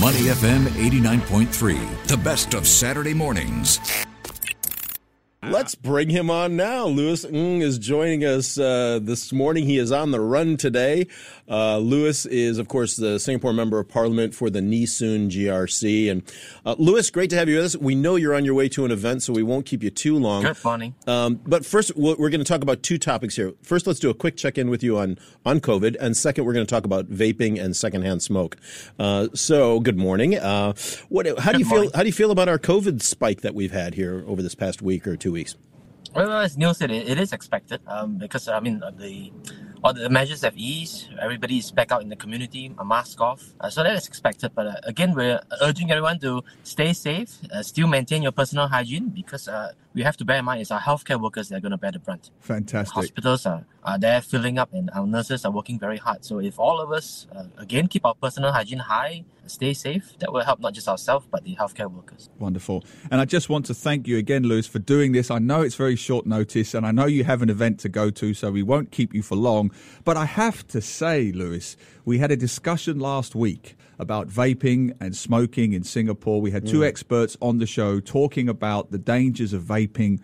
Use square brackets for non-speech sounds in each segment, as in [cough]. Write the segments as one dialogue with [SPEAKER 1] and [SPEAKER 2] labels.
[SPEAKER 1] Money FM 89.3, the best of Saturday mornings.
[SPEAKER 2] Let's bring him on now. Louis Ng is joining us uh, this morning. He is on the run today. Uh, Louis is, of course, the Singapore Member of Parliament for the Nee Soon GRC. And uh, Louis, great to have you with us. We know you're on your way to an event, so we won't keep you too long.
[SPEAKER 3] Good morning. Um,
[SPEAKER 2] but first, we're going to talk about two topics here. First, let's do a quick check in with you on on COVID, and second, we're going to talk about vaping and secondhand smoke. Uh, so, good morning. Uh, what? How do you feel? How do you feel about our COVID spike that we've had here over this past week or two weeks?
[SPEAKER 3] Well, as Neil said, it, it is expected um, because I mean the all the measures have eased. Everybody is back out in the community, a mask off. Uh, so that is expected. But uh, again, we're urging everyone to stay safe, uh, still maintain your personal hygiene because uh, we have to bear in mind it's our healthcare workers that are going to bear the brunt.
[SPEAKER 4] Fantastic.
[SPEAKER 3] Hospitals are, are there filling up and our nurses are working very hard. So if all of us, uh, again, keep our personal hygiene high, stay safe, that will help not just ourselves, but the healthcare workers.
[SPEAKER 4] Wonderful. And I just want to thank you again, Louis, for doing this. I know it's very short notice and I know you have an event to go to, so we won't keep you for long. But I have to say, Louis, we had a discussion last week about vaping and smoking in Singapore. We had two mm. experts on the show talking about the dangers of vaping.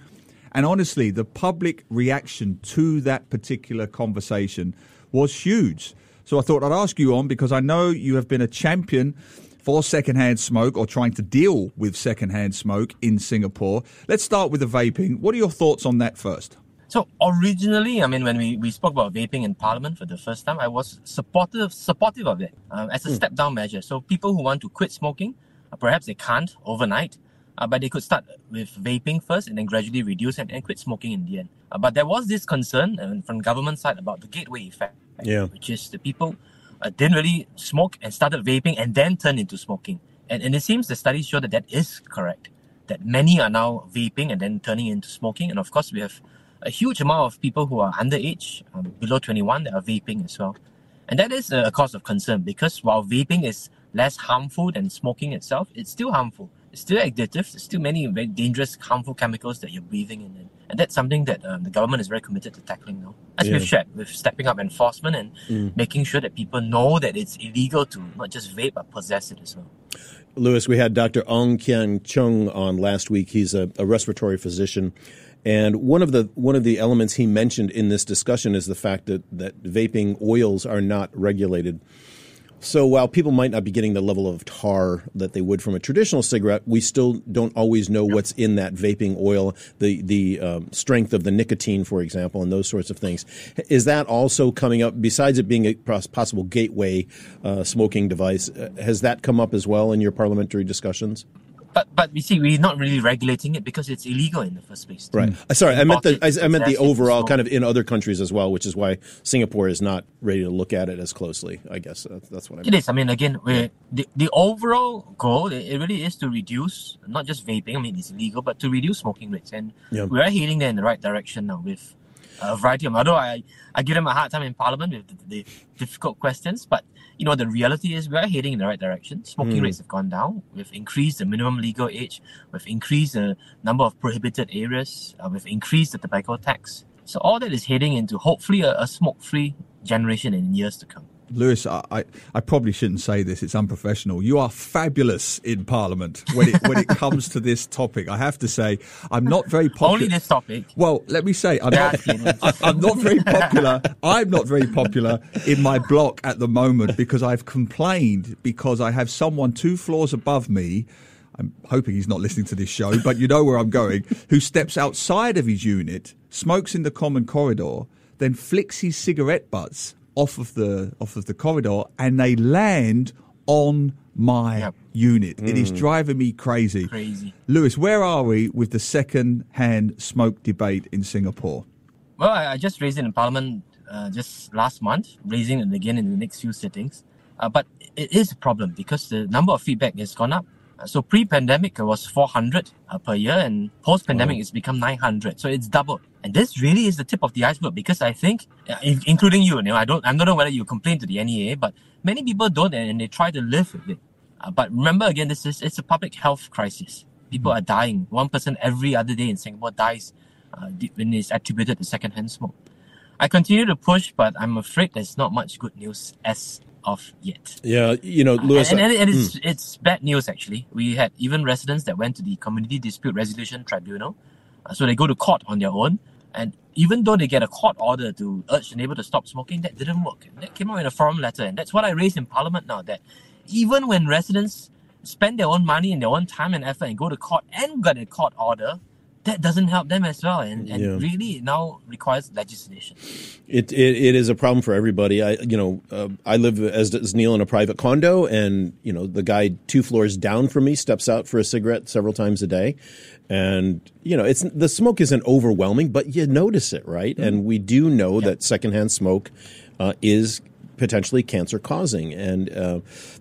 [SPEAKER 4] And honestly, the public reaction to that particular conversation was huge. So I thought I'd ask you on because I know you have been a champion for secondhand smoke or trying to deal with secondhand smoke in Singapore. Let's start with the vaping. What are your thoughts on that first?
[SPEAKER 3] So originally, I mean, when we, we spoke about vaping in Parliament for the first time, I was supportive supportive of it uh, as a mm. step down measure. So people who want to quit smoking, uh, perhaps they can't overnight, uh, but they could start with vaping first and then gradually reduce and, and quit smoking in the end. Uh, but there was this concern uh, from government side about the gateway effect,
[SPEAKER 2] yeah.
[SPEAKER 3] which is the people uh, didn't really smoke and started vaping and then turned into smoking. And, and it seems the studies show that that is correct. That many are now vaping and then turning into smoking. And of course, we have a huge amount of people who are underage, um, below 21, that are vaping as well. And that is a cause of concern because while vaping is less harmful than smoking itself, it's still harmful. It's still addictive. There's still many very dangerous, harmful chemicals that you're breathing in. And that's something that um, the government is very committed to tackling now. As yeah. we've shared, with stepping up enforcement and mm. making sure that people know that it's illegal to not just vape, but possess it as well.
[SPEAKER 2] Louis, we had Dr. Ong Kian Chung on last week. He's a, a respiratory physician and one of the one of the elements he mentioned in this discussion is the fact that that vaping oils are not regulated. So while people might not be getting the level of tar that they would from a traditional cigarette, we still don't always know what's in that vaping oil, the the um, strength of the nicotine, for example, and those sorts of things. Is that also coming up? Besides it being a possible gateway uh, smoking device, uh, has that come up as well in your parliamentary discussions?
[SPEAKER 3] But but we see we're not really regulating it because it's illegal in the first place.
[SPEAKER 2] Right. Uh, sorry, I meant the I, I meant the overall kind of in other countries as well, which is why Singapore is not ready to look at it as closely. I guess that's, that's what I. Meant.
[SPEAKER 3] It is. I mean, again, yeah. the the overall goal it really is to reduce not just vaping. I mean, it's illegal, but to reduce smoking rates, and yeah. we are heading there in the right direction now with a variety of. Although I I give them a hard time in Parliament with the, the difficult questions, but you know, the reality is we're heading in the right direction. Smoking mm. rates have gone down. We've increased the minimum legal age. We've increased the number of prohibited areas. Uh, we've increased the tobacco tax. So all that is heading into hopefully a, a smoke-free generation in years to come.
[SPEAKER 4] Louis, I, I, I, probably shouldn't say this. It's unprofessional. You are fabulous in Parliament when it when it [laughs] comes to this topic. I have to say, I'm not very popular.
[SPEAKER 3] Only this topic.
[SPEAKER 4] Well, let me say, I'm not, [laughs] I'm not very popular. I'm not very popular in my block at the moment because I've complained because I have someone two floors above me. I'm hoping he's not listening to this show, but you know where I'm going. Who steps outside of his unit, smokes in the common corridor, then flicks his cigarette butts off of the off of the corridor and they land on my yep. unit. Mm. It is mm. driving me crazy.
[SPEAKER 3] Crazy.
[SPEAKER 4] Louis, where are we with the second hand smoke debate in Singapore?
[SPEAKER 3] Well, I, I just raised it in Parliament uh, just last month, raising it again in the next few sittings. Uh, but it is a problem because the number of feedback has gone up. So pre-pandemic it was 400 uh, per year and post-pandemic oh. it's become 900. So it's doubled. And this really is the tip of the iceberg because I think, uh, including you, you know, I don't, I don't know whether you complain to the NEA, but many people don't and they try to live with it. Uh, but remember again, this is, it's a public health crisis. People mm. are dying. One person every other day in Singapore dies uh, when it's attributed to secondhand smoke. I continue to push, but I'm afraid there's not much good news as of yet.
[SPEAKER 2] Yeah, you know, Louis.
[SPEAKER 3] And, and, and it's, mm. it's bad news, actually. We had even residents that went to the Community Dispute Resolution Tribunal. Uh, so they go to court on their own. And even though they get a court order to urge the neighbor to stop smoking, that didn't work. That came out in a forum letter. And that's what I raised in Parliament now that even when residents spend their own money and their own time and effort and go to court and get a court order, that doesn't help them as well and, and yeah. really it now requires legislation
[SPEAKER 2] it, it it is a problem for everybody i you know uh, i live as does neil in a private condo and you know the guy two floors down from me steps out for a cigarette several times a day and you know it's the smoke isn't overwhelming but you notice it right mm-hmm. and we do know that secondhand smoke uh, is potentially cancer causing. And, uh,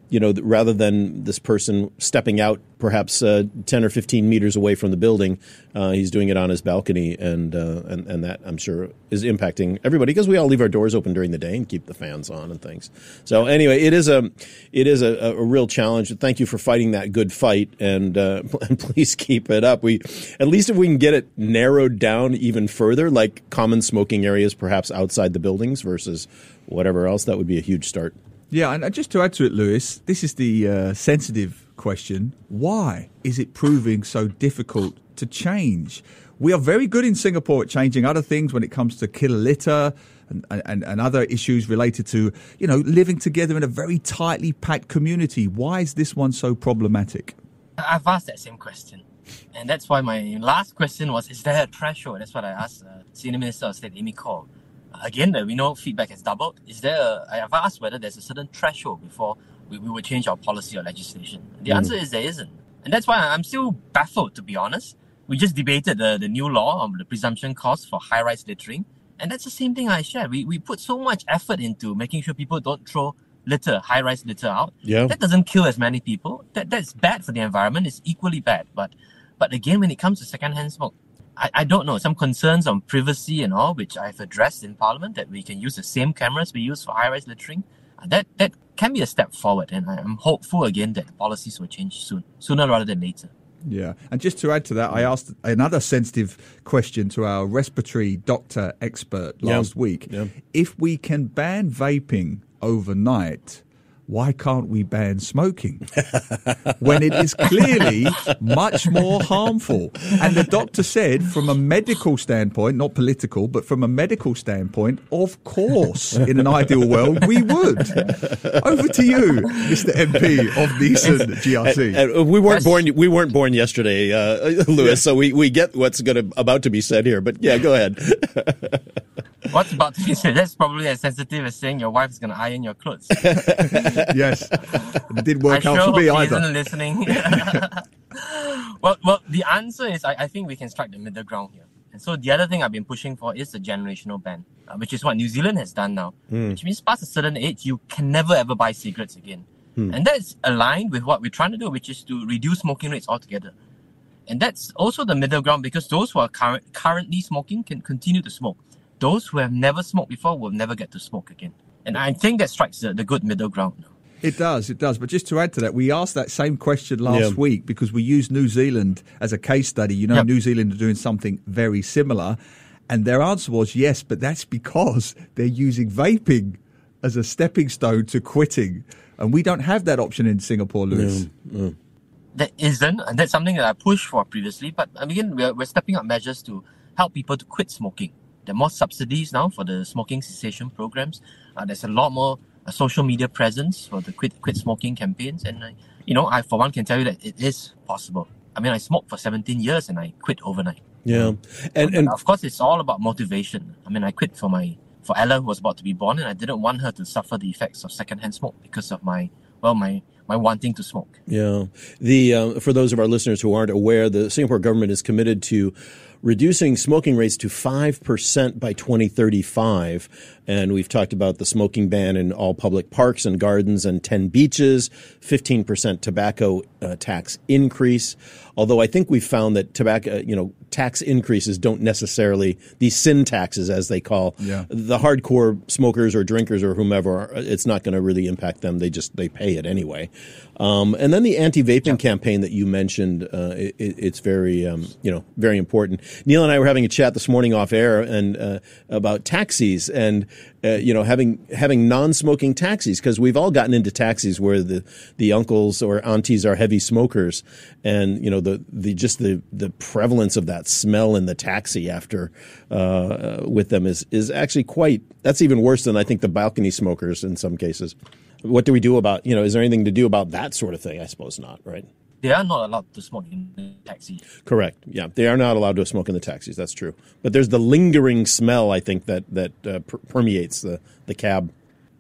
[SPEAKER 2] you know, rather than this person stepping out perhaps uh, 10 or 15 meters away from the building, uh, he's doing it on his balcony. And, uh, and, and that, I'm sure, is impacting everybody because we all leave our doors open during the day and keep the fans on and things. So, anyway, it is a, it is a, a real challenge. Thank you for fighting that good fight. And, uh, [laughs] and please keep it up. We, at least if we can get it narrowed down even further, like common smoking areas perhaps outside the buildings versus whatever else, that would be a huge start.
[SPEAKER 4] Yeah, and just to add to it, Louis, this is the uh, sensitive question. Why is it proving so difficult to change? We are very good in Singapore at changing other things when it comes to killer litter and, and, and other issues related to, you know, living together in a very tightly packed community. Why is this one so problematic?
[SPEAKER 3] I've asked that same question. And that's why my last question was, is there a threshold? That's what I asked uh, Senior Minister of State Amy Khor again, we know feedback has doubled. Is there? A, I have asked whether there's a certain threshold before we, we would change our policy or legislation. The mm. answer is there isn't, and that's why I'm still baffled. To be honest, we just debated the, the new law on the presumption cost for high-rise littering, and that's the same thing I shared. We we put so much effort into making sure people don't throw litter, high-rise litter out.
[SPEAKER 2] Yeah.
[SPEAKER 3] That doesn't kill as many people. That that's bad for the environment. It's equally bad. But but again, when it comes to secondhand smoke, I, I don't know, some concerns on privacy and all, which I've addressed in Parliament, that we can use the same cameras we use for high-rise littering. Uh, that that can be a step forward, and I'm hopeful again that the policies will change soon, sooner rather than later.
[SPEAKER 4] Yeah, and just to add to that, I asked another sensitive question to our respiratory doctor expert last yeah. week. Yeah. If we can ban vaping overnight, why can't we ban smoking [laughs] when it is clearly much more harmful? And the doctor said, from a medical standpoint, not political, but from a medical standpoint, of course, in an ideal world, we would. Over to you, Mr. MP of Nee Soon GRC.
[SPEAKER 2] And, and we weren't born. We weren't born yesterday, uh, Louis. Yeah. So we, we get what's going to about to be said here. But yeah, go ahead. [laughs]
[SPEAKER 3] What's about to be said? That's probably as sensitive as saying your wife's going to iron your clothes. [laughs]
[SPEAKER 4] yes, it did work I out sure for me either.
[SPEAKER 3] Isn't listening. [laughs] well, well, the answer is I, I think we can strike the middle ground here. And so the other thing I've been pushing for is the generational ban, uh, which is what New Zealand has done now. Mm. Which means past a certain age, you can never ever buy cigarettes again. Mm. And that's aligned with what we're trying to do, which is to reduce smoking rates altogether. And that's also the middle ground because those who are cur- currently smoking can continue to smoke. Those who have never smoked before will never get to smoke again. And I think that strikes the, the good middle ground.
[SPEAKER 4] It does, it does. But just to add to that, we asked that same question last yeah. week because we used New Zealand as a case study. You know, yep. New Zealand are doing something very similar. And their answer was yes, but that's because they're using vaping as a stepping stone to quitting. And we don't have that option in Singapore, Louis. Yeah. Yeah.
[SPEAKER 3] There isn't, and that's something that I pushed for previously. But again, we're, we're stepping up measures to help people to quit smoking. There are more subsidies now for the smoking cessation programs. Uh, there's a lot more a social media presence for the quit quit smoking campaigns. And I, you know, I for one can tell you that it is possible. I mean, I smoked for 17 years and I quit overnight.
[SPEAKER 2] Yeah, and and
[SPEAKER 3] of course, it's all about motivation. I mean, I quit for my for Ella who was about to be born, and I didn't want her to suffer the effects of secondhand smoke because of my well, my my wanting to smoke.
[SPEAKER 2] Yeah, the uh, for those of our listeners who aren't aware, the Singapore government is committed to reducing smoking rates to 5% by 2035. And we've talked about the smoking ban in all public parks and gardens and 10 beaches, 15% tobacco uh, tax increase. Although I think we've found that tobacco, you know, tax increases don't necessarily, these sin taxes as they call
[SPEAKER 4] yeah.
[SPEAKER 2] the hardcore smokers or drinkers or whomever, it's not going to really impact them. They just, they pay it anyway. Um, and then the anti-vaping campaign that you mentioned, uh, it, it's very, um, you know, very important. Neil and I were having a chat this morning off air and uh, about taxis and uh, you know having having non-smoking taxis because we've all gotten into taxis where the the uncles or aunties are heavy smokers and you know the the just the the prevalence of that smell in the taxi after uh, with them is is actually quite that's even worse than I think the balcony smokers in some cases. What do we do about you know is there anything to do about that sort of thing? I suppose not, right?
[SPEAKER 3] They are not allowed to smoke in the taxi.
[SPEAKER 2] Correct. Yeah, they are not allowed to smoke in the taxis. That's true. But there's the lingering smell. I think that that uh, per- permeates the the cab.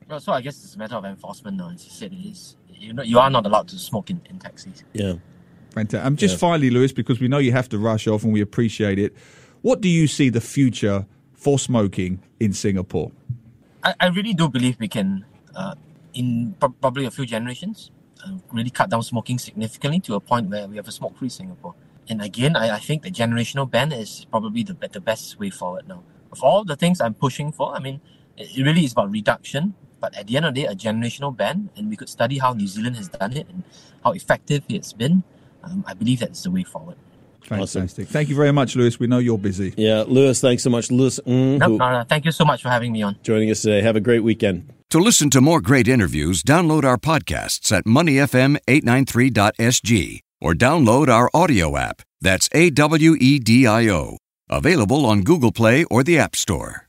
[SPEAKER 3] Well, so I guess it's a matter of enforcement now. As you said, it is. You know, you are not allowed to smoke in, in taxis.
[SPEAKER 2] Yeah.
[SPEAKER 4] Fantastic. Um, just finally, Louis, because we know you have to rush off and we appreciate it. What do you see the future for smoking in Singapore?
[SPEAKER 3] I, I really do believe we can, uh, in pro- probably a few generations, uh, really cut down smoking significantly to a point where we have a smoke-free Singapore. And again, I, I think the generational ban is probably the, the best way forward now. Of all the things I'm pushing for, I mean, it, it really is about reduction. But at the end of the day, a generational ban, and we could study how New Zealand has done it and how effective it's been. Um, I believe that's the way forward.
[SPEAKER 4] Fantastic. Thank you very much, Louis. We know you're busy.
[SPEAKER 2] Yeah, Louis, thanks so much. Louis, mm,
[SPEAKER 3] No,
[SPEAKER 2] who-
[SPEAKER 3] no, no, thank you so much for having me on.
[SPEAKER 2] joining us today. Have a great weekend.
[SPEAKER 1] To listen to more great interviews, download our podcasts at moneyfm893.sg or download our audio app. That's A W E D I O. Available on Google Play or the App Store.